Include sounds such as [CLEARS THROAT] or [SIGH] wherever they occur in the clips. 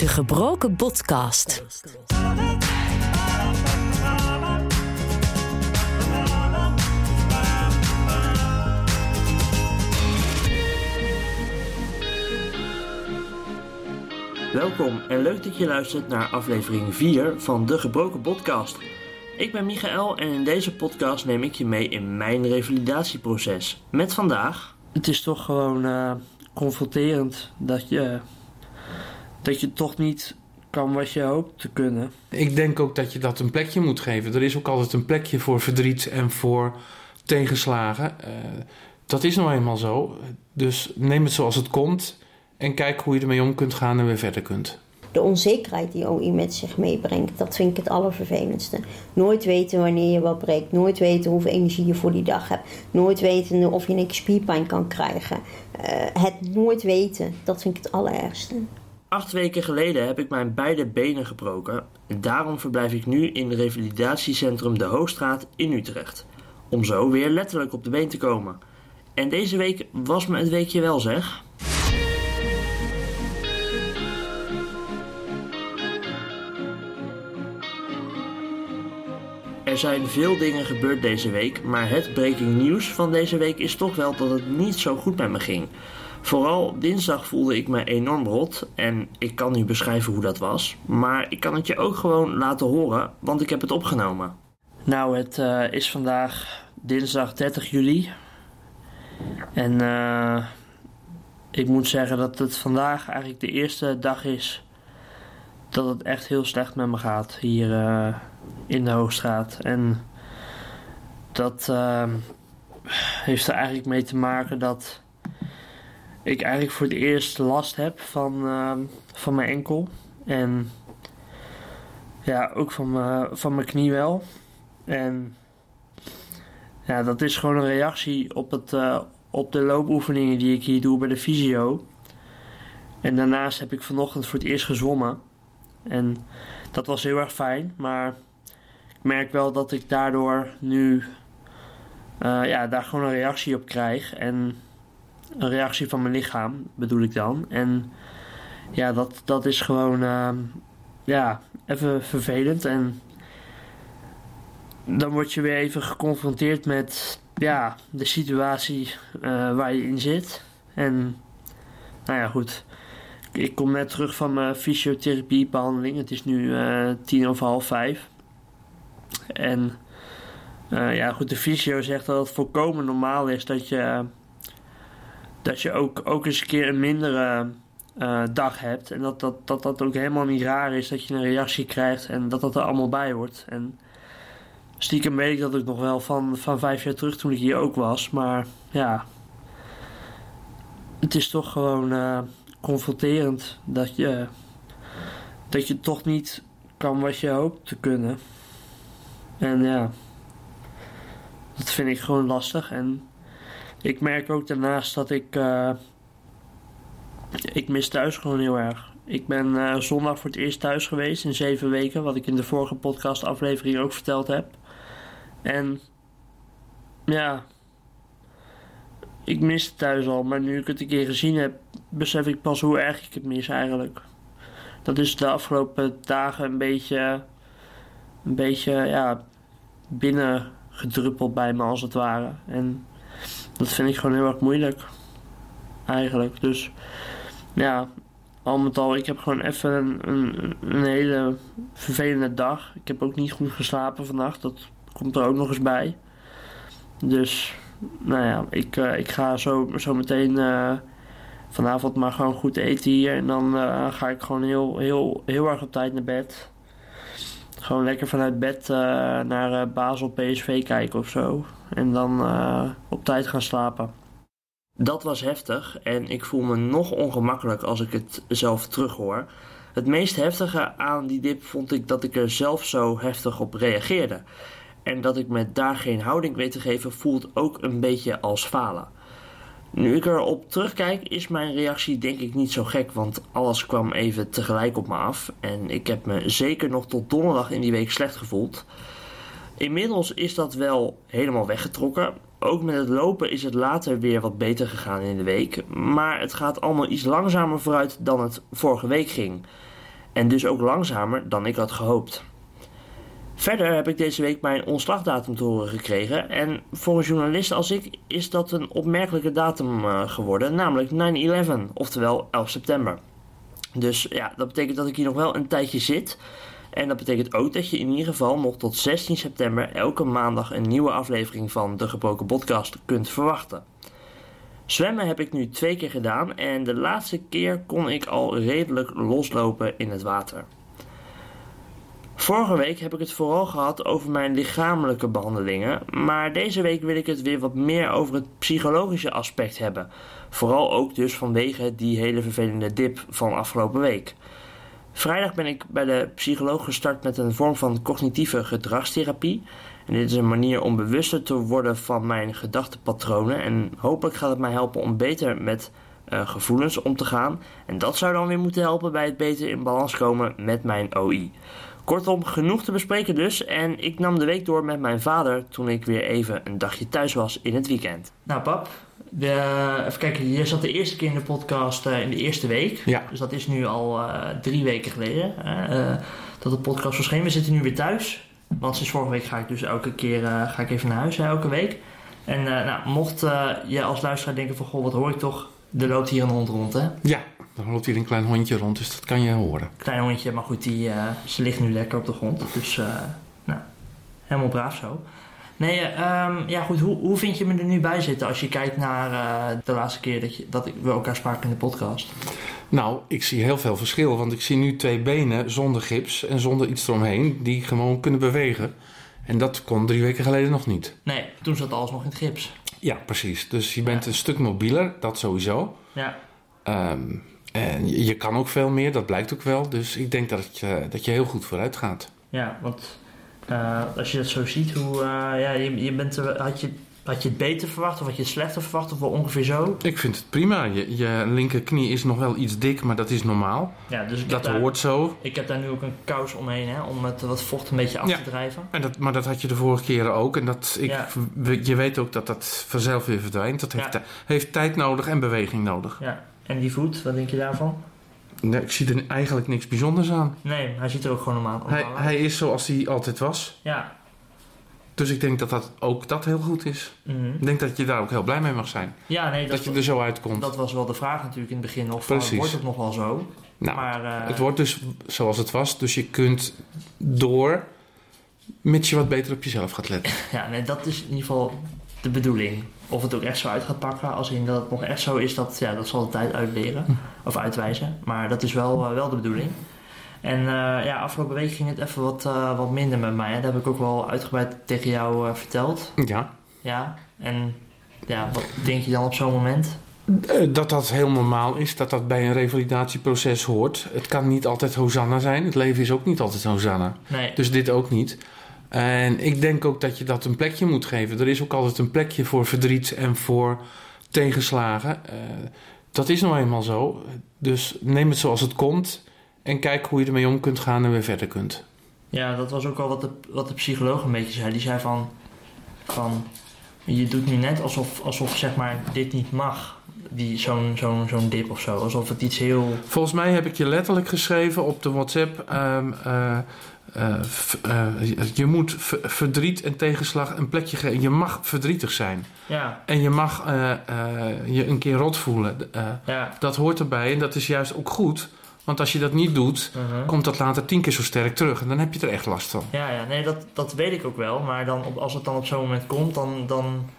De Gebroken Podcast. Welkom en leuk dat je luistert naar aflevering 4 van De Gebroken Podcast. Ik ben Michael en in deze podcast neem ik je mee in mijn revalidatieproces. Met vandaag. Het is toch gewoon uh, confronterend dat je, dat je toch niet kan wat je hoopt te kunnen. Ik denk ook dat je dat een plekje moet geven. Er is ook altijd een plekje voor verdriet en voor tegenslagen. Uh, dat is nou eenmaal zo. Dus neem het zoals het komt en kijk hoe je ermee om kunt gaan en weer verder kunt. De onzekerheid die OI met zich meebrengt, dat vind ik het allervervelendste. Nooit weten wanneer je wat breekt, nooit weten hoeveel energie je voor die dag hebt, nooit weten of je een spierpijn kan krijgen. Uh, het nooit weten, dat vind ik het allerergste. Acht weken geleden heb ik mijn beide benen gebroken. Daarom verblijf ik nu in het revalidatiecentrum De Hoogstraat in Utrecht. Om zo weer letterlijk op de been te komen. En deze week was me het weekje wel zeg. Er zijn veel dingen gebeurd deze week, maar het breaking nieuws van deze week is toch wel dat het niet zo goed met me ging. Vooral dinsdag voelde ik me enorm rot en ik kan nu beschrijven hoe dat was, maar ik kan het je ook gewoon laten horen, want ik heb het opgenomen. Nou, het uh, is vandaag dinsdag 30 juli en uh, ik moet zeggen dat het vandaag eigenlijk de eerste dag is dat het echt heel slecht met me gaat hier uh, in de Hoogstraat. En dat heeft er eigenlijk mee te maken dat ik eigenlijk voor het eerst last heb van, uh, van mijn enkel. En ja, ook van, mijn, van mijn knie wel. En ja, dat is gewoon een reactie op, het, op de loopoefeningen die ik hier doe bij de fysio. En daarnaast heb ik vanochtend voor het eerst gezwommen. En dat was heel erg fijn, maar ik merk wel dat ik daardoor nu uh, ja, daar gewoon een reactie op krijg. En een reactie van mijn lichaam bedoel ik dan. En ja, dat, dat is gewoon uh, ja, even vervelend. En dan word je weer even geconfronteerd met ja, de situatie uh, waar je in zit. En nou ja, goed ik kom net terug van mijn fysiotherapiebehandeling. Het is nu uh, tien over half vijf. En uh, ja, goed, de fysio zegt dat het volkomen normaal is dat je, dat je ook, ook eens een keer een mindere uh, dag hebt. En dat dat, dat dat ook helemaal niet raar is dat je een reactie krijgt en dat dat er allemaal bij wordt. En stiekem weet ik dat ik nog wel van, van vijf jaar terug toen ik hier ook was. Maar ja, het is toch gewoon confronterend dat je, dat je toch niet kan wat je hoopt te kunnen. En ja, dat vind ik gewoon lastig. En ik merk ook daarnaast dat ik. Uh, ik mis thuis gewoon heel erg. Ik ben uh, zondag voor het eerst thuis geweest in zeven weken, wat ik in de vorige podcastaflevering ook verteld heb. En ja, ik mis het thuis al, maar nu ik het een keer gezien heb, besef ik pas hoe erg ik het mis eigenlijk. Dat is de afgelopen dagen een beetje, een beetje ja, binnengedruppeld bij me als het ware. En dat vind ik gewoon heel erg moeilijk. Eigenlijk. Dus ja, al met al, ik heb gewoon even een, een, hele vervelende dag. Ik heb ook niet goed geslapen vannacht. Dat komt er ook nog eens bij. Dus nou ja, ik, uh, ik ga zo, zo meteen uh, vanavond maar gewoon goed eten hier. En dan uh, ga ik gewoon heel, heel, heel erg op tijd naar bed. Gewoon lekker vanuit bed naar Basel PSV kijken of zo. En dan op tijd gaan slapen. Dat was heftig en ik voel me nog ongemakkelijk als ik het zelf terughoor. Het meest heftige aan die dip vond ik dat ik er zelf zo heftig op reageerde. En dat ik me daar geen houding weet te geven, voelt ook een beetje als falen. Nu ik erop terugkijk, is mijn reactie denk ik niet zo gek, want alles kwam even tegelijk op me af. En ik heb me zeker nog tot donderdag in die week slecht gevoeld. Inmiddels is dat wel helemaal weggetrokken. Ook met het lopen is het later weer wat beter gegaan in de week. Maar het gaat allemaal iets langzamer vooruit dan het vorige week ging. En dus ook langzamer dan ik had gehoopt. Verder heb ik deze week mijn ontslagdatum te horen gekregen. En voor een journalist als ik is dat een opmerkelijke datum uh, geworden, namelijk 9-11, oftewel 11 september. Dus ja, dat betekent dat ik hier nog wel een tijdje zit. En dat betekent ook dat je in ieder geval nog tot 16 september elke maandag een nieuwe aflevering van de Gebroken Podcast kunt verwachten. Zwemmen heb ik nu twee keer gedaan en de laatste keer kon ik al redelijk loslopen in het water. Vorige week heb ik het vooral gehad over mijn lichamelijke behandelingen, maar deze week wil ik het weer wat meer over het psychologische aspect hebben. Vooral ook dus vanwege die hele vervelende dip van afgelopen week. Vrijdag ben ik bij de psycholoog gestart met een vorm van cognitieve gedragstherapie. En dit is een manier om bewuster te worden van mijn gedachtepatronen. En hopelijk gaat het mij helpen om beter met uh, gevoelens om te gaan. En dat zou dan weer moeten helpen bij het beter in balans komen met mijn OI. Kortom, genoeg te bespreken dus. En ik nam de week door met mijn vader toen ik weer even een dagje thuis was in het weekend. Nou, pap, de, even kijken, je zat de eerste keer in de podcast uh, in de eerste week. Ja. Dus dat is nu al uh, drie weken geleden uh, dat de podcast verscheen. We zitten nu weer thuis. Want sinds vorige week ga ik dus elke keer ga ik even naar huis, elke week. En nou, mocht je als luisteraar denken van, goh, wat hoor ik toch? Er loopt hier een hond rond, hè? Ja, er loopt hier een klein hondje rond, dus dat kan je horen. Klein hondje, maar goed, die, ze ligt nu lekker op de grond. Dus, nou, helemaal braaf zo. Nee, um, ja goed, hoe, hoe vind je me er nu bij zitten als je kijkt naar uh, de laatste keer dat, je, dat we elkaar spraken in de podcast? Nou, ik zie heel veel verschil, want ik zie nu twee benen zonder gips en zonder iets eromheen die gewoon kunnen bewegen. En dat kon drie weken geleden nog niet. Nee, toen zat alles nog in het gips. Ja, precies. Dus je bent ja. een stuk mobieler, dat sowieso. Ja. Um, en je, je, kan ook veel meer, dat blijkt ook wel. Dus ik denk dat je, dat je heel goed vooruit gaat. Ja, want uh, als je dat zo ziet, hoe, uh, ja, je, je bent, had, je, had je het beter verwacht of had je het slechter verwacht of wel ongeveer zo? Ik vind het prima. Je, je linkerknie is nog wel iets dik, maar dat is normaal. Ja, dus dat daar, hoort zo. Ik heb daar nu ook een kous omheen hè, om het wat vocht een beetje af ja. te drijven. En dat, maar dat had je de vorige keren ook. En dat, ik, Ja. je weet ook dat dat vanzelf weer verdwijnt. Dat heeft, Ja. ti- heeft tijd nodig en beweging nodig. Ja. En die voet, wat denk je daarvan? Nee, ik zie er eigenlijk niks bijzonders aan. Nee, hij ziet er ook gewoon normaal, Hij, uit. hij is zoals hij altijd was. Ja. Dus ik denk dat, dat ook dat heel goed is. Mhm. Ik denk dat je daar ook heel blij mee mag zijn. Ja, nee, dat, Dat je er zo uitkomt. dat was wel de vraag natuurlijk in het begin. Of Precies. wordt het nog wel zo? nou, maar, eh, het wordt dus zoals het was. Dus je kunt door, mits je wat beter op jezelf gaat letten. [LAUGHS] Ja, nee, dat is in ieder geval de bedoeling. Of het ook echt zo uit gaat pakken, als in dat het nog echt zo is, dat, ja, dat zal de tijd uitleren. Of uitwijzen. Maar dat is wel, eh, wel de bedoeling. En eh, ja, afgelopen week ging het even wat, eh, wat minder met mij. Hè. Dat heb ik ook wel uitgebreid tegen jou eh, verteld. Ja. Ja, en ja, wat denk je dan op zo'n moment? Dat dat heel normaal is, dat dat bij een revalidatieproces hoort. Het kan niet altijd Hosanna zijn. Het leven is ook niet altijd Hosanna. Nee, Dus dit ook niet. En ik denk ook dat je dat een plekje moet geven. Er is ook altijd een plekje voor verdriet en voor tegenslagen. Dat is nou eenmaal zo. Dus neem het zoals het komt. En kijk hoe je ermee om kunt gaan en weer verder kunt. ja, dat was ook wel wat de, wat de psycholoog een beetje zei. Die zei van, van je doet nu net alsof, alsof zeg maar, dit niet mag. Die, zo'n, zo'n, zo'n dip of zo. Alsof het iets heel... Volgens mij heb ik je letterlijk geschreven op de WhatsApp. ehm, eh, eh, eh, je moet verdriet en tegenslag een plekje geven. Je mag verdrietig zijn. Ja, En je mag je een keer rot voelen. Ja. dat hoort erbij en dat is juist ook goed. Want als je dat niet doet, mhm. komt dat later tien keer zo sterk terug. En dan heb je er echt last van. Ja, ja, nee, dat, dat weet ik ook wel. Maar dan op, als het dan op zo'n moment komt, dan, dan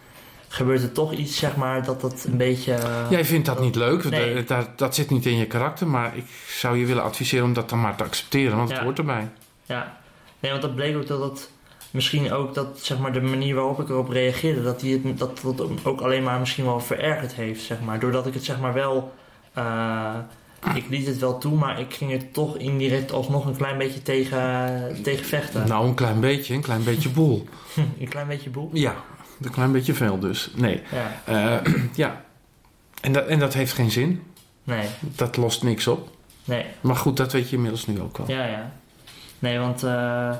gebeurt er toch iets, zeg maar, dat dat een beetje... eh, Jij vindt dat niet leuk, Nee. dat, dat, dat zit niet in je karakter. Maar ik zou je willen adviseren om dat dan maar te accepteren, want het hoort erbij. Ja, nee, want dat bleek ook dat het misschien ook dat, zeg maar, de manier waarop ik erop reageerde, dat die het dat, dat ook alleen maar misschien wel verergerd heeft, zeg maar. Doordat ik het, zeg maar, wel... eh, ik liet het wel toe, maar ik ging er toch indirect alsnog een klein beetje tegen, tegen vechten. Nou, een klein beetje, een klein beetje boel. [LAUGHS] een klein beetje boel. Ja, een klein beetje veel dus. Nee. Ja, Eh, [CLEARS THROAT] ja. En dat, en dat heeft geen zin. nee, Dat lost niks op. nee. Maar goed, dat weet je inmiddels nu ook al. Ja, ja. Nee, want eh,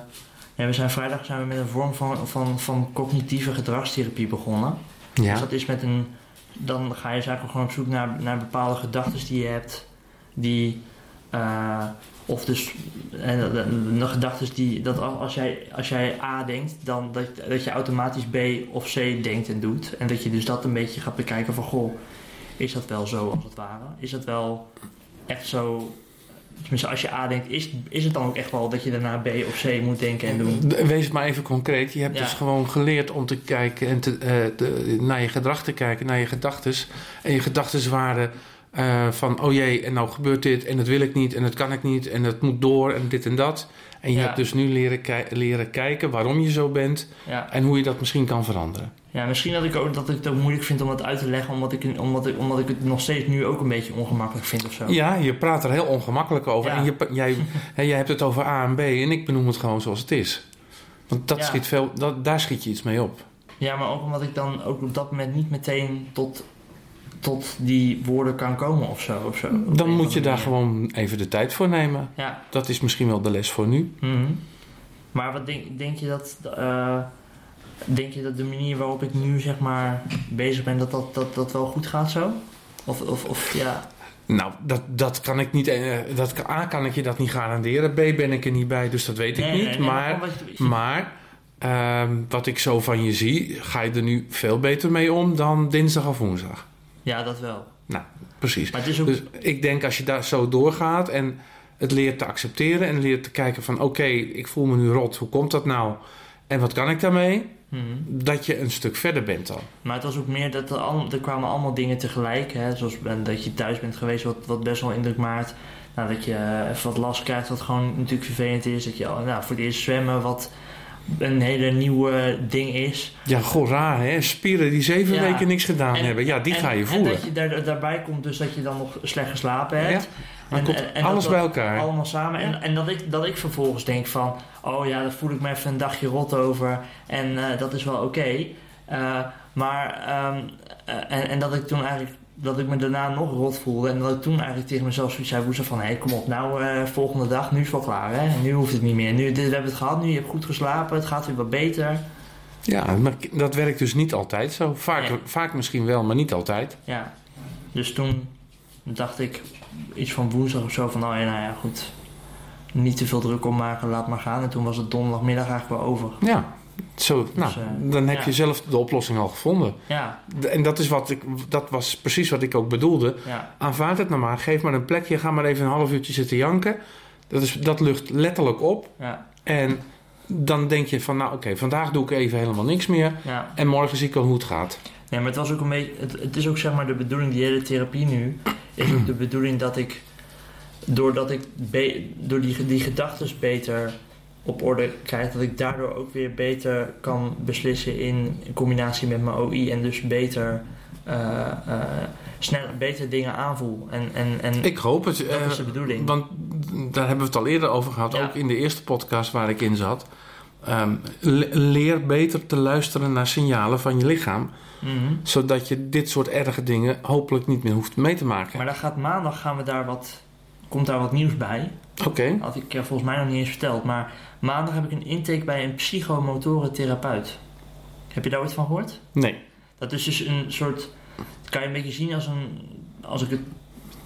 we zijn vrijdag zijn we met een vorm van, van, van cognitieve gedragstherapie begonnen. Dus Ja. dat is met een. Dan ga je dus eigenlijk gewoon op zoek naar, naar bepaalde gedachten die je hebt. Die Eh, of dus en, de, de gedachten die dat als jij, als jij A denkt, dan dat, dat je automatisch B of C denkt en doet. En dat je dus dat een beetje gaat bekijken van goh, is dat wel zo als het ware? Is dat wel echt zo Tenminste, als je A denkt, is, is het dan ook echt wel dat je daarna B of C moet denken en doen? Wees maar even concreet. Je hebt Ja. dus gewoon geleerd om te kijken en te, eh, te- naar je gedrag te kijken, naar je gedachten. En je gedachten waren eh, van, oh jee, en nou gebeurt dit en dat wil ik niet en dat kan ik niet en dat moet door en dit en dat. En je Ja. hebt dus nu leren, leren kijken waarom je zo bent Ja. en hoe je dat misschien kan veranderen. ja, misschien dat ik, ook, dat ik het ook moeilijk vind om het uit te leggen, omdat ik, omdat, ik, omdat ik het nog steeds nu ook een beetje ongemakkelijk vind of zo. Ja, je praat er heel ongemakkelijk over. Ja. En je, jij, [LAUGHS] hè, jij hebt het over A en B en ik benoem het gewoon zoals het is. Want dat schiet veel, dat, daar schiet je iets mee op. Ja, maar ook omdat ik dan ook op dat moment niet meteen tot, tot die woorden kan komen of zo. Of zo Op Dan moet je daar manier. gewoon even de tijd voor nemen. Ja. Dat is misschien wel de les voor nu. mhm. Maar wat denk, denk je dat... eh, denk je dat de manier waarop ik nu zeg maar bezig ben, dat dat, dat, dat wel goed gaat zo? Of, of, of ja... Nou, dat, dat kan ik niet. eh, Dat, A, kan ik je dat niet garanderen. B, ben ik er niet bij, dus dat weet ik Nee, niet. nee, nee, maar maar ehm, wat ik zo van je zie, ga je er nu veel beter mee om dan dinsdag of woensdag. Ja, dat wel. Precies. Maar het is ook... Dus ik denk als je daar zo doorgaat en het leert te accepteren en leert te kijken van oké, ik voel me nu rot, hoe komt dat nou? En wat kan ik daarmee? Mhm. Dat je een stuk verder bent dan. Maar het was ook meer dat er, al, er kwamen allemaal dingen tegelijk. Hè? Zoals dat je thuis bent geweest, wat, wat best wel indruk maakt. Nou, dat je eh, even wat last krijgt, wat gewoon natuurlijk vervelend is. Dat je al- nou, voor het eerst zwemmen, wat een hele nieuwe ding is. Ja, goh, raar hè? Spieren die zeven Ja. weken niks gedaan En- hebben. Ja, die en, ga je En voelen. dat je daar, daarbij komt dus dat je dan nog slecht geslapen hebt. Dan En- komt en- en alles bij elkaar. Allemaal samen. En, en dat, ik, dat ik vervolgens denk van... Oh ja, daar voel ik me even een dagje rot over. En eh, dat is wel oké. Eh, maar... ehm, eh, en, en dat ik toen eigenlijk... Dat ik me daarna nog rot voelde. En dat ik toen eigenlijk tegen mezelf zoiets zei... Woensdag van... Hé, hey, kom op. Nou, eh, volgende dag. Nu is het wel klaar. Hè? Nu hoeft het niet meer. Nu, dit, we hebben het gehad. Nu je hebt goed geslapen. Het gaat weer wat beter. Ja, maar dat werkt dus niet altijd zo. Vaak, Nee. vaak misschien wel, maar niet altijd. Ja. Dus toen dacht ik... Iets van woensdag of zo. Van... Oh ja, nou ja, goed. Niet te veel druk om maken. Laat maar gaan. En toen was het donderdagmiddag eigenlijk wel over. Ja, zo, nou, eh, dan heb ja. je zelf de oplossing al gevonden. Ja, En dat, is wat ik, dat was precies wat ik ook bedoelde. ja, Aanvaard het nou maar, geef maar een plekje, ga maar even een half uurtje zitten janken. Dat, is, dat lucht letterlijk op. ja, En dan denk je van, nou oké, vandaag doe ik even helemaal niks meer. ja. En morgen zie ik wel hoe het gaat. Nee, maar het was ook een beetje. Het, het is ook zeg maar de bedoeling, die hele therapie nu. Is ook de bedoeling dat ik. Doordat ik be- door die, die gedachten beter op orde krijg, dat ik daardoor ook weer beter kan beslissen in combinatie met mijn OI. En dus beter. eh eh, snel, beter dingen aanvoel. En, en, en Ik hoop het. dat eh, is de bedoeling. Want daar hebben we het al eerder over gehad, Ja. ook in de eerste podcast waar ik in zat. Ehm, le- leer beter te luisteren naar signalen van je lichaam, Mhm. zodat je dit soort erge dingen hopelijk niet meer hoeft mee te maken. Maar dan gaat maandag gaan we daar wat. Komt daar wat nieuws bij? Oké, Had ik eh, volgens mij nog niet eens verteld. Maar maandag heb ik een intake bij een psychomotoren therapeut. Heb je daar ooit van gehoord? nee. Dat is dus een soort. Dat kan je een beetje zien als een. Als ik het.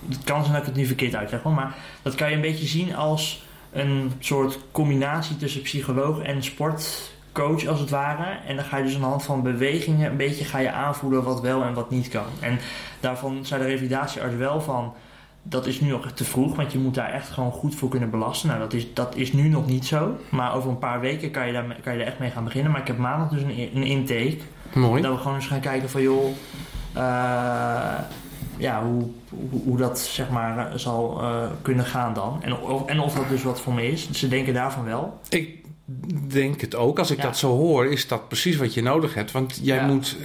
Het kan zijn dat ik het nu verkeerd uitleg hoor. Maar dat kan je een beetje zien als een soort combinatie tussen psycholoog en sportcoach als het ware. En dan ga je dus aan de hand van bewegingen een beetje ga je aanvoelen wat wel en wat niet kan. En daarvan zei de revalidatiearts wel van. Dat is nu nog te vroeg, want je moet daar echt gewoon goed voor kunnen belasten. Nou, dat is, dat is nu nog niet zo. Maar over een paar weken kan je, daar, kan je er echt mee gaan beginnen. Maar ik heb maandag dus een, een intake. Mooi. Dat we gewoon eens gaan kijken van joh, eh, ja, hoe, hoe, hoe dat zeg maar eh, zal eh, kunnen gaan dan. En of, en of dat dus wat voor me is. Ze denken daarvan wel. Ik denk het ook. Als ik Ja. dat zo hoor, is dat precies wat je nodig hebt. Want jij Ja. moet,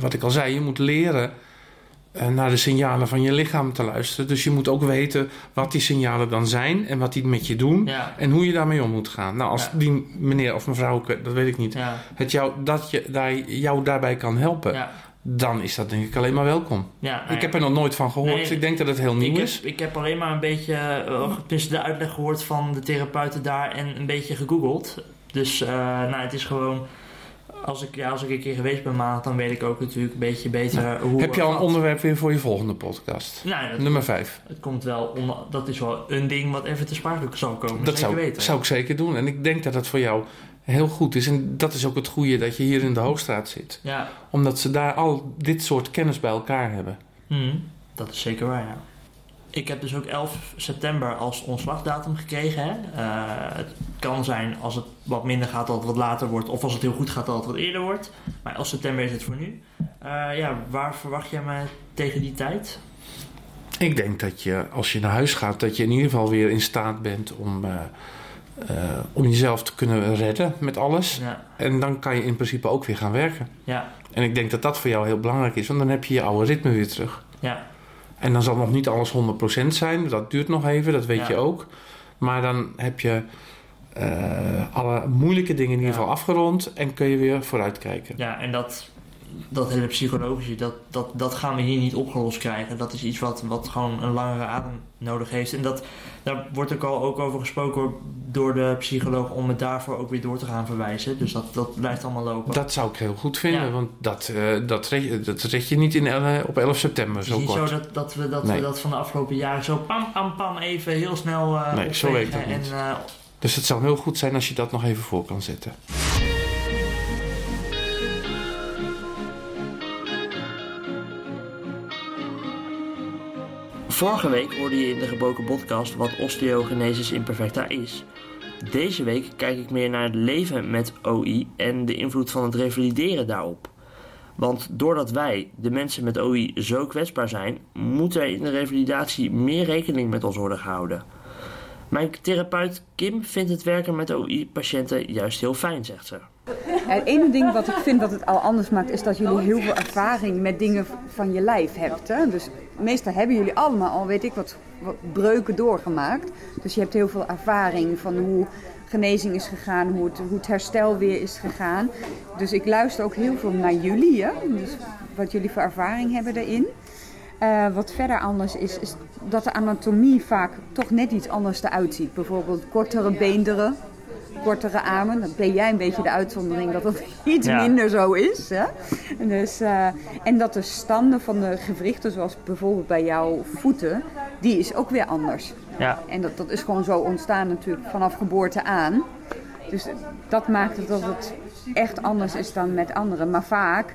wat ik al zei, je moet leren naar de signalen van je lichaam te luisteren. Dus je moet ook weten wat die signalen dan zijn en wat die met je doen. Ja, En hoe je daarmee om moet gaan. Nou, als Ja. die meneer of mevrouw, dat weet ik niet, ja, het jou, dat je daar, jou daarbij kan helpen, dan is dat denk ik alleen maar welkom. ja ik heb er nog nooit van gehoord. Nee, ik denk dat het heel nieuw heb, is. ik heb alleen maar een beetje uh, de uitleg gehoord van de therapeuten daar en een beetje gegoogeld. Dus eh, nou, het is gewoon als ik, ja, als ik een keer geweest ben maandag, dan weet ik ook natuurlijk een beetje beter hoe... Heb je al een onderwerp weer voor je volgende podcast? Nou, Nummer 5. het komt wel, onder- dat is wel een ding wat even te sprake zal komen. Dat zou, weten. zou ik zeker doen. En ik denk dat dat voor jou heel goed is. En dat is ook het goede dat je hier in de Hoogstraat zit. Ja, Omdat ze daar al dit soort kennis bij elkaar hebben. Mhm, dat is zeker waar, ja. Ik heb dus ook 11 september als ontslagdatum gekregen. Hè? Eh, het kan zijn als het wat minder gaat dat het wat later wordt. Of als het heel goed gaat dat het wat eerder wordt. Maar 11 september is het voor nu. Eh, ja, waar verwacht jij mij tegen die tijd? Ik denk dat je, als je naar huis gaat, dat je in ieder geval weer in staat bent om, eh, om jezelf te kunnen redden met alles. Ja, En dan kan je in principe ook weer gaan werken. ja, En ik denk dat dat voor jou heel belangrijk is, want dan heb je je oude ritme weer terug. ja, En dan zal nog niet alles 100% zijn, dat duurt nog even, dat weet Ja. je ook. Maar dan heb je eh, alle moeilijke dingen in ieder geval afgerond en kun je weer vooruitkijken. ja. En dat, dat hele psychologische, dat, dat, dat gaan we hier niet opgelost krijgen. Dat is iets wat, wat gewoon een langere adem nodig heeft. En dat, daar wordt ook al ook over gesproken door de psycholoog om het daarvoor ook weer door te gaan verwijzen. Dus dat, dat blijft allemaal lopen. Dat zou ik heel goed vinden, Ja. want dat, eh, dat, red, je- dat red je niet in, op 11 september Het zo is niet kort. zo dat, dat, we, dat Nee. we dat van de afgelopen jaren zo pam pam pam even heel snel eh Nee, zo opwegen werkt dat niet. En, eh, Dus het zou heel goed zijn als je dat nog even voor kan zetten. Vorige week hoorde je in de gebroken podcast wat osteogenesis imperfecta is. Deze week kijk ik meer naar het leven met OI en de invloed van het revalideren daarop. Want doordat wij, de mensen met OI, zo kwetsbaar zijn, moet er in de revalidatie meer rekening met ons worden gehouden. Mijn therapeut Kim vindt het werken met OI-patiënten juist heel fijn, zegt ze. Het ene ding wat ik vind dat het al anders maakt, is dat jullie heel veel ervaring met dingen van je lijf hebt. Hè? Dus meestal hebben jullie allemaal al, weet ik wat, breuken doorgemaakt. Dus je hebt heel veel ervaring van hoe genezing is gegaan, hoe het, hoe het herstel weer is gegaan. Dus ik luister ook heel veel naar jullie, hè? Dus wat jullie voor ervaring hebben daarin. Eh, wat verder anders is, is dat de anatomie vaak toch net iets anders eruit ziet. Bijvoorbeeld kortere beenderen, kortere armen. Dan ben jij een beetje de uitzondering dat dat [LAUGHS] iets Ja. minder zo is. Hè? Dus, eh, en dat de standen van de gewrichten, zoals bijvoorbeeld bij jouw voeten, die is ook weer anders. Ja, En dat, dat is gewoon zo ontstaan natuurlijk vanaf geboorte aan. Dus dat maakt het dat het echt anders is dan met anderen. Maar vaak,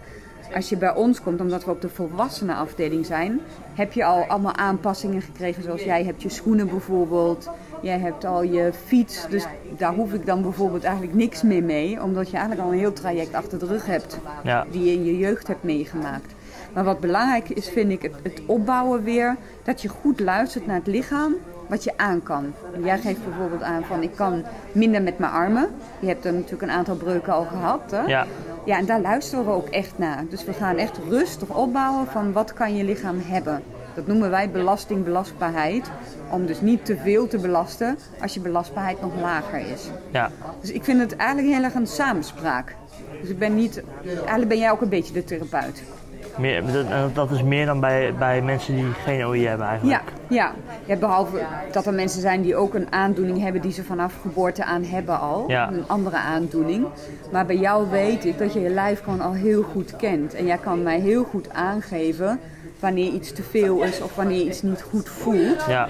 als je bij ons komt, omdat we op de volwassenenafdeling zijn, heb je al allemaal aanpassingen gekregen. Zoals jij hebt je schoenen bijvoorbeeld. Jij hebt al je fiets. Dus daar hoef ik dan bijvoorbeeld eigenlijk niks meer mee. Omdat je eigenlijk al een heel traject achter de rug hebt. Ja. Die je in je jeugd hebt meegemaakt. Maar wat belangrijk is, vind ik, het, het opbouwen weer. Dat je goed luistert naar het lichaam wat je aan kan. Jij geeft bijvoorbeeld aan van ik kan minder met mijn armen. Je hebt er natuurlijk een aantal breuken al gehad. Hè? Ja. ja, en daar luisteren we ook echt naar. Dus we gaan echt rustig opbouwen van wat kan je lichaam hebben. Dat noemen wij belasting, belastbaarheid. Om dus niet te veel te belasten als je belastbaarheid nog lager is. ja. Dus ik vind het eigenlijk heel erg een samenspraak. Dus ik ben niet, eigenlijk ben jij ook een beetje de therapeut. Meer, dat, dat is meer dan bij, bij mensen die geen OI hebben Ja, eigenlijk. ja. ja, behalve dat er mensen zijn die ook een aandoening hebben die ze vanaf geboorte aan hebben al. Ja. Een andere aandoening. Maar bij jou weet ik dat je je lijf gewoon al heel goed kent. En jij kan mij heel goed aangeven wanneer iets te veel is of wanneer iets niet goed voelt. Ja.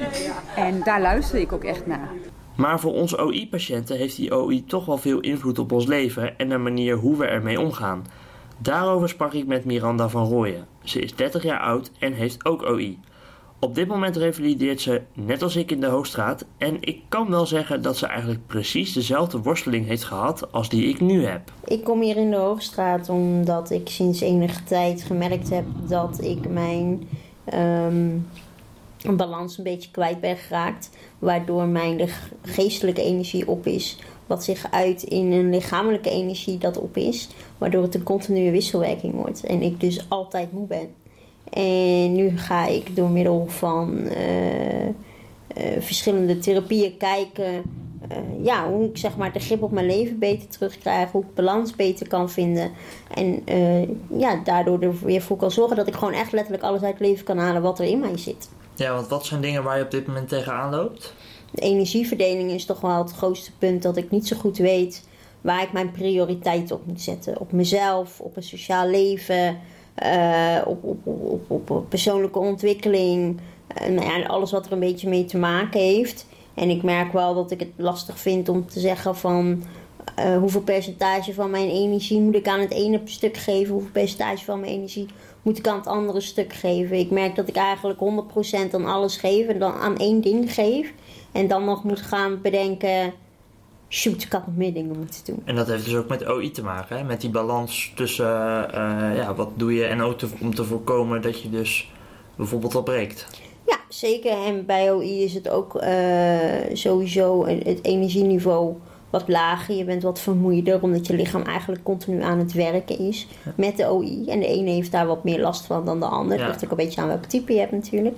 En daar luister ik ook echt naar. Maar voor ons OI-patiënten heeft die OI toch wel veel invloed op ons leven en de manier hoe we ermee omgaan. Daarover sprak ik met Miranda van Rooyen. Ze is 30 jaar oud en heeft ook OI. Op dit moment revalideert ze, net als ik in de Hoogstraat, en ik kan wel zeggen dat ze eigenlijk precies dezelfde worsteling heeft gehad als die ik nu heb. Ik kom hier in de Hoogstraat omdat ik sinds enige tijd gemerkt heb dat ik mijn ehm, balans een beetje kwijt ben geraakt. Waardoor mijn geestelijke energie op is. Wat zich uit in een lichamelijke energie dat op is. Waardoor het een continue wisselwerking wordt. En ik dus altijd moe ben. En nu ga ik door middel van eh, eh, verschillende therapieën kijken eh, ja, hoe ik zeg maar de grip op mijn leven beter terugkrijg, hoe ik balans beter kan vinden. En ja, daardoor er weer voor kan zorgen dat ik gewoon echt letterlijk alles uit het leven kan halen wat er in mij zit. Ja, want wat zijn dingen waar je op dit moment tegenaan loopt? De energieverdeling is toch wel het grootste punt dat ik niet zo goed weet waar ik mijn prioriteit op moet zetten. Op mezelf, op een sociaal leven, eh, op, persoonlijke ontwikkeling. Uh, nou ja, alles wat er een beetje mee te maken heeft. En ik merk wel dat ik het lastig vind om te zeggen van uh, hoeveel percentage van mijn energie moet ik aan het ene stuk geven, hoeveel percentage van mijn energie moet ik aan het andere stuk geven. Ik merk dat ik eigenlijk 100% aan alles geef en dan aan één ding geef. En dan nog moet gaan bedenken, shoot, ik meer dingen moeten doen. En dat heeft dus ook met OI te maken, hè? met die balans tussen uh, ja, wat doe je en ook te, om te voorkomen dat je dus bijvoorbeeld al breekt. Ja, zeker. En bij OI is het ook uh, sowieso het energieniveau wat lager. Je bent wat vermoeider, omdat je lichaam eigenlijk continu aan het werken is met de OI. En de ene heeft daar wat meer last van dan de ander. Het ligt ook een beetje aan welke type je hebt natuurlijk.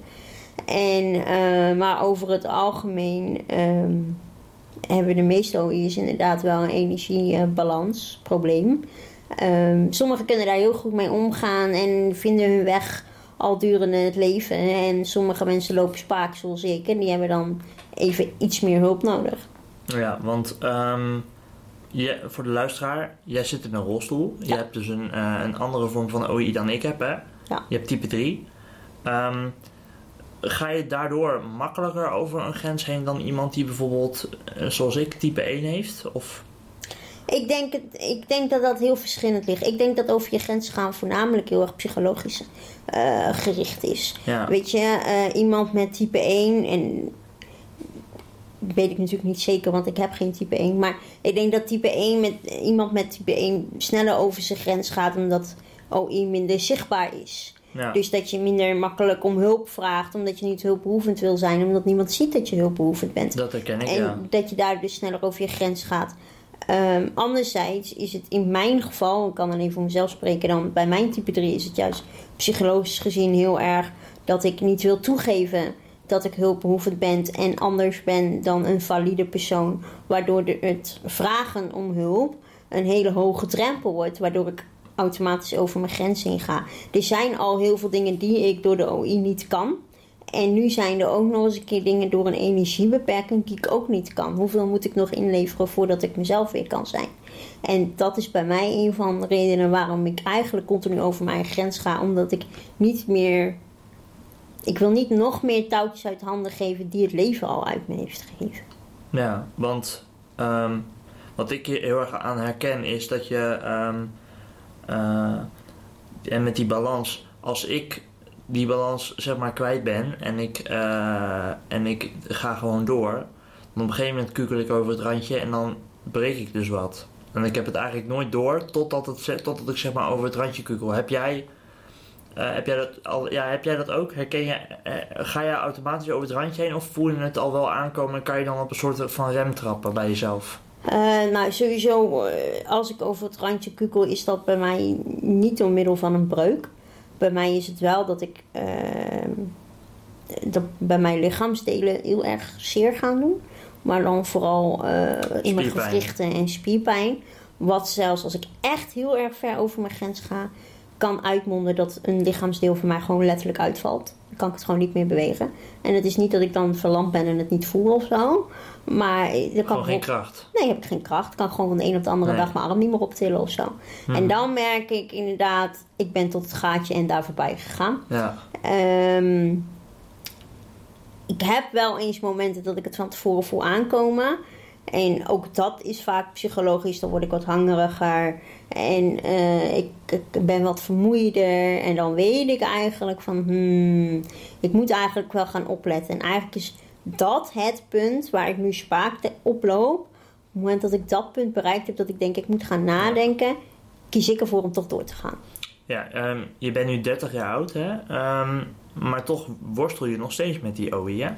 En, uh, maar over het algemeen um, hebben de meeste OI's inderdaad wel een energiebalansprobleem. Um, sommigen kunnen daar heel goed mee omgaan en vinden hun weg al durende het leven. En sommige mensen lopen spaak zoals ik en die hebben dan even iets meer hulp nodig. Ja, want um, je, voor de luisteraar, jij zit in een rolstoel. Ja. Je hebt dus een, uh, een andere vorm van OI dan ik heb, hè? Ja. Je hebt type 3. Um, ga je daardoor makkelijker over een grens heen dan iemand die bijvoorbeeld, uh, zoals ik, type 1 heeft? Of... Ik denk, ik denk dat dat heel verschillend ligt. Ik denk dat over je grens gaan voornamelijk heel erg psychologisch uh, gericht is. Ja. Weet je, iemand met type 1 en weet ik natuurlijk niet zeker, want ik heb geen type 1. Maar ik denk dat type 1 met iemand met type 1 sneller over zijn grens gaat omdat OI minder zichtbaar is. Ja. Dus dat je minder makkelijk om hulp vraagt, omdat je niet hulpbehoevend wil zijn, omdat niemand ziet dat je hulpbehoevend bent. Dat herken ik, en ja. dat je daar dus sneller over je grens gaat. Um, anderzijds is het in mijn geval, ik kan alleen voor mezelf spreken, dan bij mijn type 3 is het juist psychologisch gezien heel erg dat ik niet wil toegeven dat ik hulpbehoevend ben en anders ben dan een valide persoon. Waardoor het vragen om hulp een hele hoge drempel wordt. Waardoor ik automatisch over mijn grens heen ga. Er zijn al heel veel dingen die ik door de OI niet kan. En nu zijn er ook nog eens een keer dingen door een energiebeperking die ik ook niet kan. Hoeveel moet ik nog inleveren voordat ik mezelf weer kan zijn? En dat is bij mij een van de redenen waarom ik eigenlijk continu over mijn grens ga. Omdat ik niet meer ik wil niet nog meer touwtjes uit handen geven die het leven al uit me heeft gegeven. Ja, want um, wat ik hier heel erg aan herken is dat je. Um, uh, en met die balans, als ik die balans zeg maar kwijt ben en ik, uh, en ik ga gewoon door, dan op een gegeven moment kukel ik over het randje en dan breek ik dus wat. En ik heb het eigenlijk nooit door totdat, het, totdat ik zeg maar over het randje kukel. Heb jij uh, heb, jij dat al, ja, heb jij dat ook? Herken je, ga je automatisch over het randje heen of voel je het al wel aankomen en kan je dan op een soort van rem trappen bij jezelf? Uh, nou, sowieso, als ik over het randje kukel, is dat bij mij niet door middel van een breuk. Bij mij is het wel dat ik ehm, dat bij mijn lichaamsdelen heel erg zeer gaan doen. Maar dan vooral in mijn gewrichten en spierpijn. Wat zelfs als ik echt heel erg ver over mijn grens ga, kan uitmonden dat een lichaamsdeel van mij gewoon letterlijk uitvalt. Dan kan ik het gewoon niet meer bewegen. En het is niet dat ik dan verlamd ben en het niet voel of zo. Maar dan kan gewoon geen kracht? Nee, heb ik geen kracht. Ik kan gewoon van de een op de andere nee. dag mijn arm niet meer optillen of zo. Hmm. En dan merk ik inderdaad, ik ben tot het gaatje en daar voorbij gegaan. Ja. Um, ik heb wel eens momenten dat ik het van tevoren voel aankomen. En ook dat is vaak psychologisch. Dan word ik wat hangeriger. En uh, ik, ik, ben wat vermoeider. En dan weet ik eigenlijk van... Hmm, ik moet eigenlijk wel gaan opletten. En eigenlijk is dat het punt waar ik nu spaak oploop. Op het moment dat ik dat punt bereikt heb... dat ik denk ik moet gaan nadenken... kies ik ervoor om toch door te gaan. Ja, um, je bent nu 30 jaar oud, hè? Um, maar toch worstel je nog steeds met die OI, hè?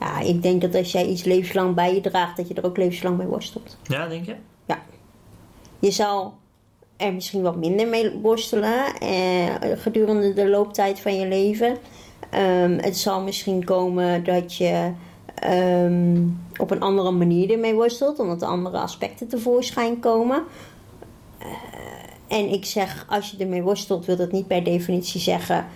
Ja, ik denk dat als jij iets levenslang bij je draagt, dat je er ook levenslang mee worstelt. Ja, denk je? Ja. Je zal er misschien wat minder mee worstelen eh, gedurende de looptijd van je leven. Um, het zal misschien komen dat je um, op een andere manier ermee worstelt, omdat er andere aspecten tevoorschijn komen. Uh, en ik zeg, als je ermee worstelt, wil dat niet per definitie zeggen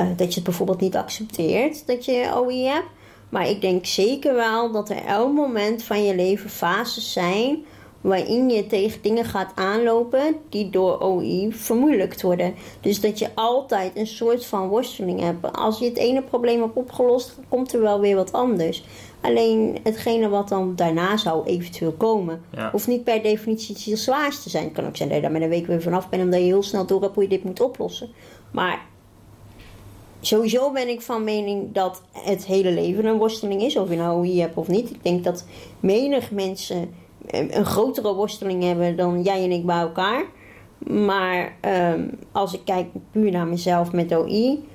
uh, dat je het bijvoorbeeld niet accepteert dat je OI hebt. Maar ik denk zeker wel dat er elk moment van je leven fases zijn waarin je tegen dingen gaat aanlopen die door OI vermoeilijkt worden. Dus dat je altijd een soort van worsteling hebt. Als je het ene probleem hebt opgelost, komt er wel weer wat anders. Alleen hetgene wat dan daarna zou eventueel komen, Ja. hoeft niet per definitie het zwaarste te zijn. Het kan ook zijn dat je daar met een week weer vanaf bent, omdat je heel snel door hebt hoe je dit moet oplossen. Maar sowieso ben ik van mening dat het hele leven een worsteling is, of je nou OI hebt of niet. Ik denk dat menig mensen eh, een grotere worsteling hebben dan jij en ik bij elkaar. Maar ehm, als ik kijk puur naar mezelf met OI,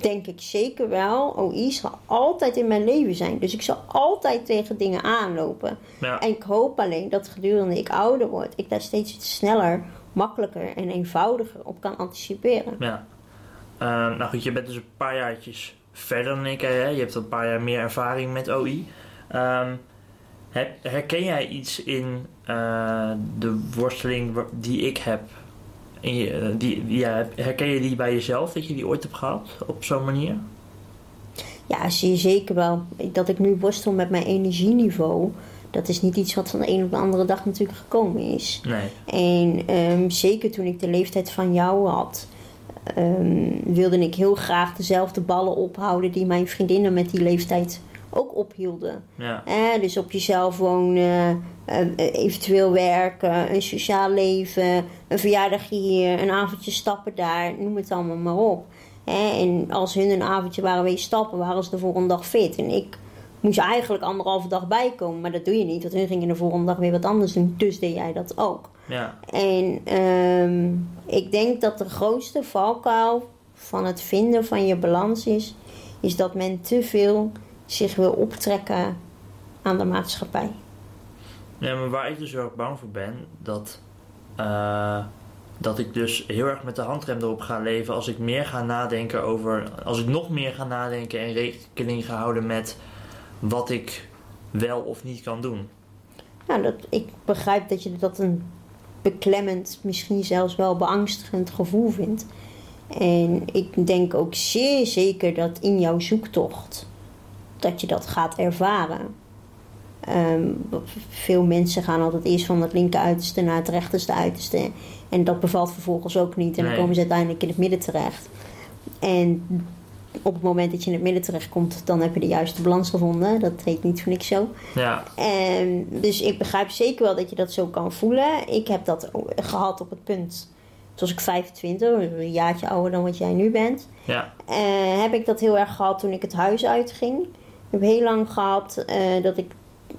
denk ik zeker wel, OI zal altijd in mijn leven zijn. Dus ik zal altijd tegen dingen aanlopen. Ja. En ik hoop alleen dat gedurende ik ouder word, ik daar steeds sneller, makkelijker en eenvoudiger op kan anticiperen. Ja. Eh, nou goed, je bent dus een paar jaartjes verder dan ik. Hè? Je hebt een paar jaar meer ervaring met OI. Ehm, herken jij iets in eh, de worsteling die ik heb? Je, eh, die, ja, herken je die bij jezelf, dat je die ooit hebt gehad op zo'n manier? Ja, zie je zeker wel. Dat ik nu worstel met mijn energieniveau, dat is niet iets wat van de een op de andere dag natuurlijk gekomen is. Nee. En ehm, zeker toen ik de leeftijd van jou had, ehm, wilde ik heel graag dezelfde ballen ophouden die mijn vriendinnen met die leeftijd ook ophielden. Ja. Eh, dus op jezelf wonen, eh, eh, eventueel werken, een sociaal leven, een verjaardagje hier, een avondje stappen daar, noem het allemaal maar op. Eh, en als hun een avondje waren weer stappen, waren ze de volgende dag fit. En ik moest eigenlijk anderhalve dag bijkomen, maar dat doe je niet, want hun gingen de volgende dag weer wat anders doen. Dus deed jij dat ook. Ja. En ehm, ik denk dat de grootste valkuil van het vinden van je balans is, is dat men te veel zich wil optrekken aan de maatschappij. Ja, maar waar ik dus heel erg bang voor ben, dat, eh, dat ik dus heel erg met de handrem erop ga leven als ik meer ga nadenken over, als ik nog meer ga nadenken en rekening ga houden met wat ik wel of niet kan doen. Nou, dat, ik begrijp dat je dat een beklemmend, misschien zelfs wel beangstigend gevoel vindt. En ik denk ook zeer zeker dat in jouw zoektocht dat je dat gaat ervaren. Ehm, veel mensen gaan altijd eerst van het linker uiterste naar het rechterste uiterste. En dat bevalt vervolgens ook niet. En dan Nee. komen ze uiteindelijk in het midden terecht. En op het moment dat je in het midden terechtkomt, dan heb je de juiste balans gevonden. Dat heet niet voor niks zo. Ja, En dus ik begrijp zeker wel dat je dat zo kan voelen. Ik heb dat gehad op het punt. Toen was ik 25, een jaartje ouder dan wat jij nu bent. ja, Eh, heb ik dat heel erg gehad toen ik het huis uitging. Ik heb heel lang gehad eh, dat ik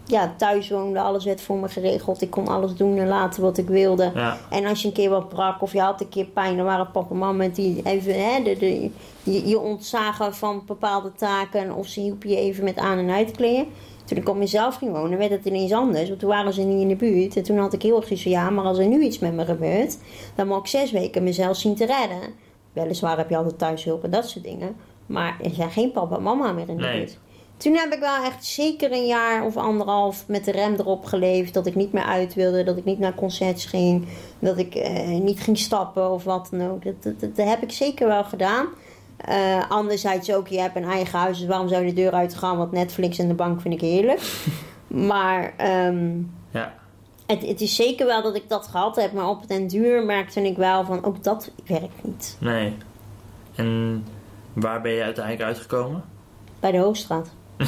ja, thuis woonde. Alles werd voor me geregeld. Ik kon alles doen en laten wat ik wilde. ja, En als je een keer wat brak of je had een keer pijn, dan waren papa en mama die even hè, de, de, je, je ontzagen van bepaalde taken of ze hielpen je even met aan- en uitkleden. Toen ik op mezelf ging wonen, werd het ineens anders. Want toen waren ze niet in de buurt. En toen had ik heel erg zoiets van, ja, maar als er nu iets met me gebeurt, dan moet ik zes weken mezelf zien te redden. Weliswaar heb je altijd thuishulp en dat soort dingen. Maar er zijn geen papa en mama meer in de Nee. buurt. Toen heb ik wel echt zeker een jaar of anderhalf met de rem erop geleefd. Dat ik niet meer uit wilde, dat ik niet naar concerts ging. Dat ik eh, niet ging stappen of wat dan ook. Dat, dat, dat heb ik zeker wel gedaan. Eh, anderzijds ook, je hebt een eigen huis, dus waarom zou je de deur uit gaan? Want Netflix en de bank vind ik heerlijk. [LAUGHS] maar ehm, ja, het, het is zeker wel dat ik dat gehad heb. Maar op den duur merkte ik wel van, ook dat werkt niet. nee. En waar ben je uiteindelijk uitgekomen? Bij de Hoogstraat. [LAUGHS]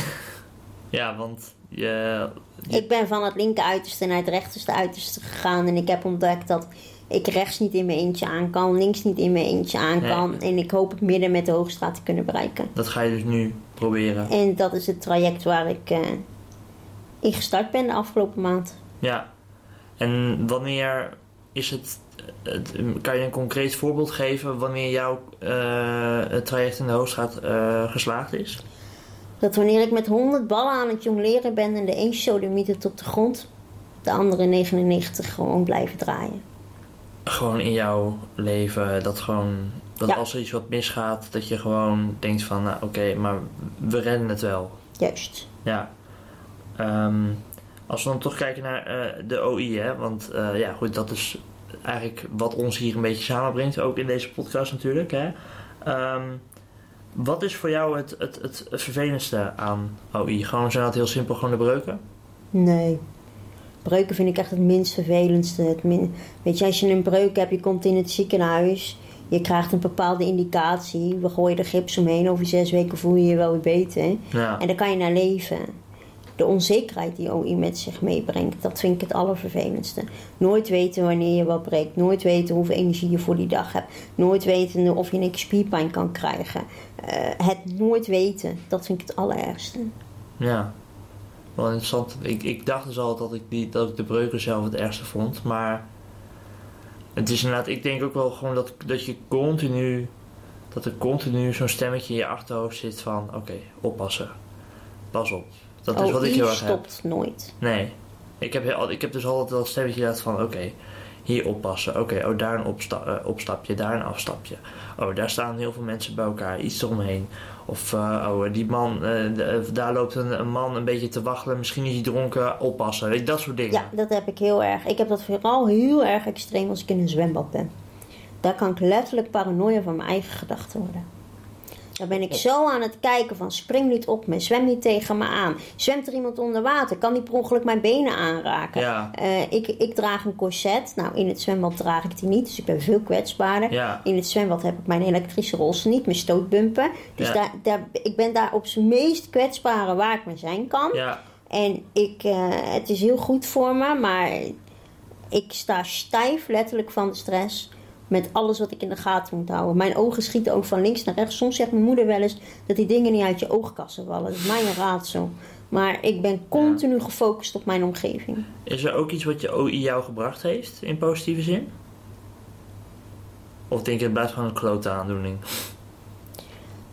Ja, want je, Ik ben van het linker uiterste naar het rechterste uiterste gegaan. En ik heb ontdekt dat ik rechts niet in mijn eentje aan kan, links niet in mijn eentje aan Nee. kan. En ik hoop het midden met de Hoogstraat te kunnen bereiken. dat ga je dus nu proberen. En dat is het traject waar ik eh, in gestart ben de afgelopen maand. Ja. En wanneer is het, het- kan je een concreet voorbeeld geven wanneer jouw eh, het traject in de Hoogstraat eh, geslaagd is? Dat wanneer ik met 100 ballen aan het jongleren ben en de een sodemietert op de grond, de andere 99 gewoon blijven draaien. Gewoon in jouw leven, dat gewoon, dat Ja. als er iets wat misgaat, dat je gewoon denkt van, nou oké, maar we redden het wel. Juist. Ja. Ehm, als we dan toch kijken naar eh, de OI, hè, want eh, ja, goed, dat is eigenlijk wat ons hier een beetje samenbrengt, ook in deze podcast natuurlijk. Hè. Ehm, wat is voor jou het, het, het vervelendste aan OI? Gewoon zijn dat heel simpel, gewoon de breuken? Nee. breuken vind ik echt het minst vervelendste. Het min... Weet je, als je een breuk hebt, je komt in het ziekenhuis, je krijgt een bepaalde indicatie, we gooien er gips omheen, over zes weken voel je je wel weer beter. Ja. En daar kan je naar leven. De onzekerheid die OI met zich meebrengt, dat vind ik het allervervelendste. Nooit weten wanneer je wat breekt. Nooit weten hoeveel energie je voor die dag hebt. Nooit weten of je een spierpijn kan krijgen. Eh, het nooit weten, dat vind ik het allerergste. Ja. Wel interessant. Ik, ik dacht dus al dat ik, die, dat ik de breuken zelf het ergste vond. Maar het is inderdaad, ik denk ook wel gewoon dat, dat je continu, dat er continu zo'n stemmetje in je achterhoofd zit van, oké, oppassen. Pas op. Dat is wat ik heel erg heb. stopt nooit. Nee. Ik heb, ik heb dus altijd dat stemmetje gehad van, oké, hier oppassen. Oké, oh, daar een eh, opstapje, daar een afstapje. Oh, daar staan heel veel mensen bij elkaar, iets eromheen. Of, eh, oh, die man, eh, daar loopt een, man een beetje te waggelen. Misschien is hij dronken, oppassen. Weet dat soort dingen. Ja, dat heb ik heel erg. Ik heb dat vooral heel erg extreem als ik in een zwembad ben. Daar kan ik letterlijk paranoia van mijn eigen gedachten worden. Dan ben ik zo aan het kijken van spring niet op me, zwem niet tegen me aan. Zwemt er iemand onder water, kan die per ongeluk mijn benen aanraken. Ja. Eh, ik, ik draag een corset. Nou, in het zwembad draag ik die niet, dus ik ben veel kwetsbaarder. Ja. In het zwembad heb ik mijn elektrische rolsen niet, mijn stootbumpen. Dus Ja. daar, daar, ik ben daar op zijn meest kwetsbare waar ik maar zijn kan. Ja, En ik, eh, het is heel goed voor me, maar ik sta stijf letterlijk van de stress. Met alles wat ik in de gaten moet houden. Mijn ogen schieten ook van links naar rechts. Soms zegt mijn moeder wel eens dat die dingen niet uit je oogkassen vallen. Dat is mij een raadsel. Maar ik ben continu gefocust op mijn omgeving. is er ook iets wat je OI jou gebracht heeft, in positieve zin? Of denk je het blijft gewoon een klote aandoening?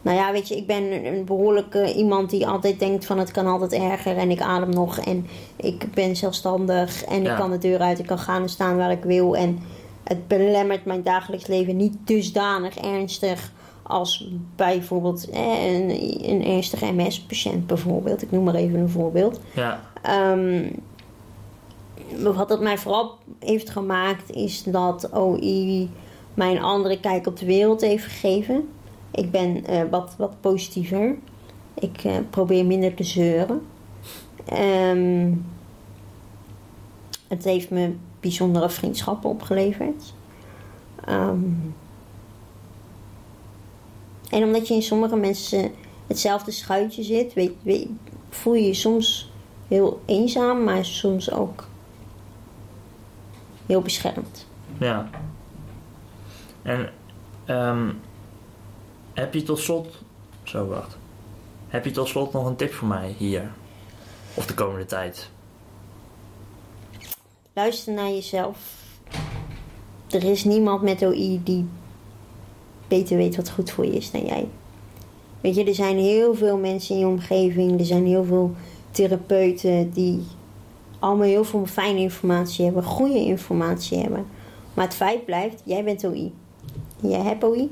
Nou ja, weet je, ik ben een- behoorlijke iemand die altijd denkt van het kan altijd erger en ik adem nog en ik ben zelfstandig en Ja. ik kan de deur uit, ik kan gaan en staan waar ik wil en het belemmert mijn dagelijks leven niet dusdanig ernstig als bijvoorbeeld eh, een, een ernstige MS-patiënt bijvoorbeeld. Ik noem maar even een voorbeeld. Ja, Ehm, wat het mij vooral heeft gemaakt is dat OI mij een andere kijk op de wereld heeft gegeven. Ik ben eh, wat, wat positiever. Ik eh, probeer minder te zeuren. Ehm, het heeft me bijzondere vriendschappen opgeleverd. Ehm, en omdat je in sommige mensen hetzelfde schuitje zit, weet, weet, voel je je soms heel eenzaam, maar soms ook heel beschermd. ja. En ehm, heb je tot slot... Zo, wacht. Heb je tot slot nog een tip voor mij hier? Of de komende tijd? Luister naar jezelf. Er is niemand met OI die beter weet wat goed voor je is dan jij. Weet je, er zijn heel veel mensen in je omgeving, er zijn heel veel therapeuten die allemaal heel veel fijne informatie hebben, goede informatie hebben. Maar het feit blijft, jij bent OI. Jij hebt OI.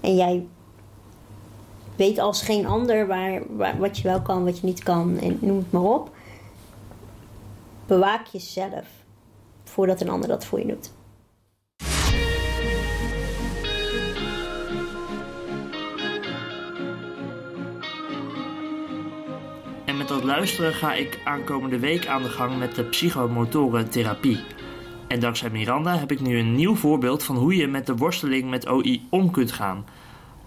En jij weet als geen ander waar, waar, wat je wel kan, wat je niet kan en noem het maar op. Bewaak jezelf voordat een ander dat voor je doet. En met dat luisteren ga ik aankomende week aan de gang met de psychomotoren therapie. En dankzij Miranda heb ik nu een nieuw voorbeeld van hoe je met de worsteling met OI om kunt gaan.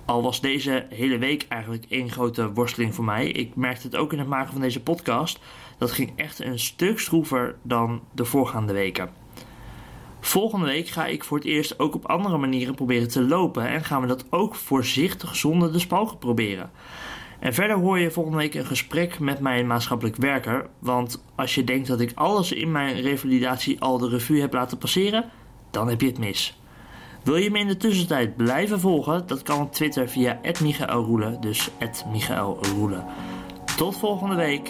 Al was deze hele week eigenlijk één grote worsteling voor mij. Ik merkte het ook in het maken van deze podcast. Dat ging echt een stuk stroever dan de voorgaande weken. Volgende week ga ik voor het eerst ook op andere manieren proberen te lopen. En gaan we dat ook voorzichtig zonder de spalken proberen. En verder hoor je volgende week een gesprek met mijn maatschappelijk werker. Want als je denkt dat ik alles in mijn revalidatie al de revue heb laten passeren, dan heb je het mis. Wil je me in de tussentijd blijven volgen? Dat kan op Twitter via @michaelroelen, dus @michaelroelen. Tot volgende week.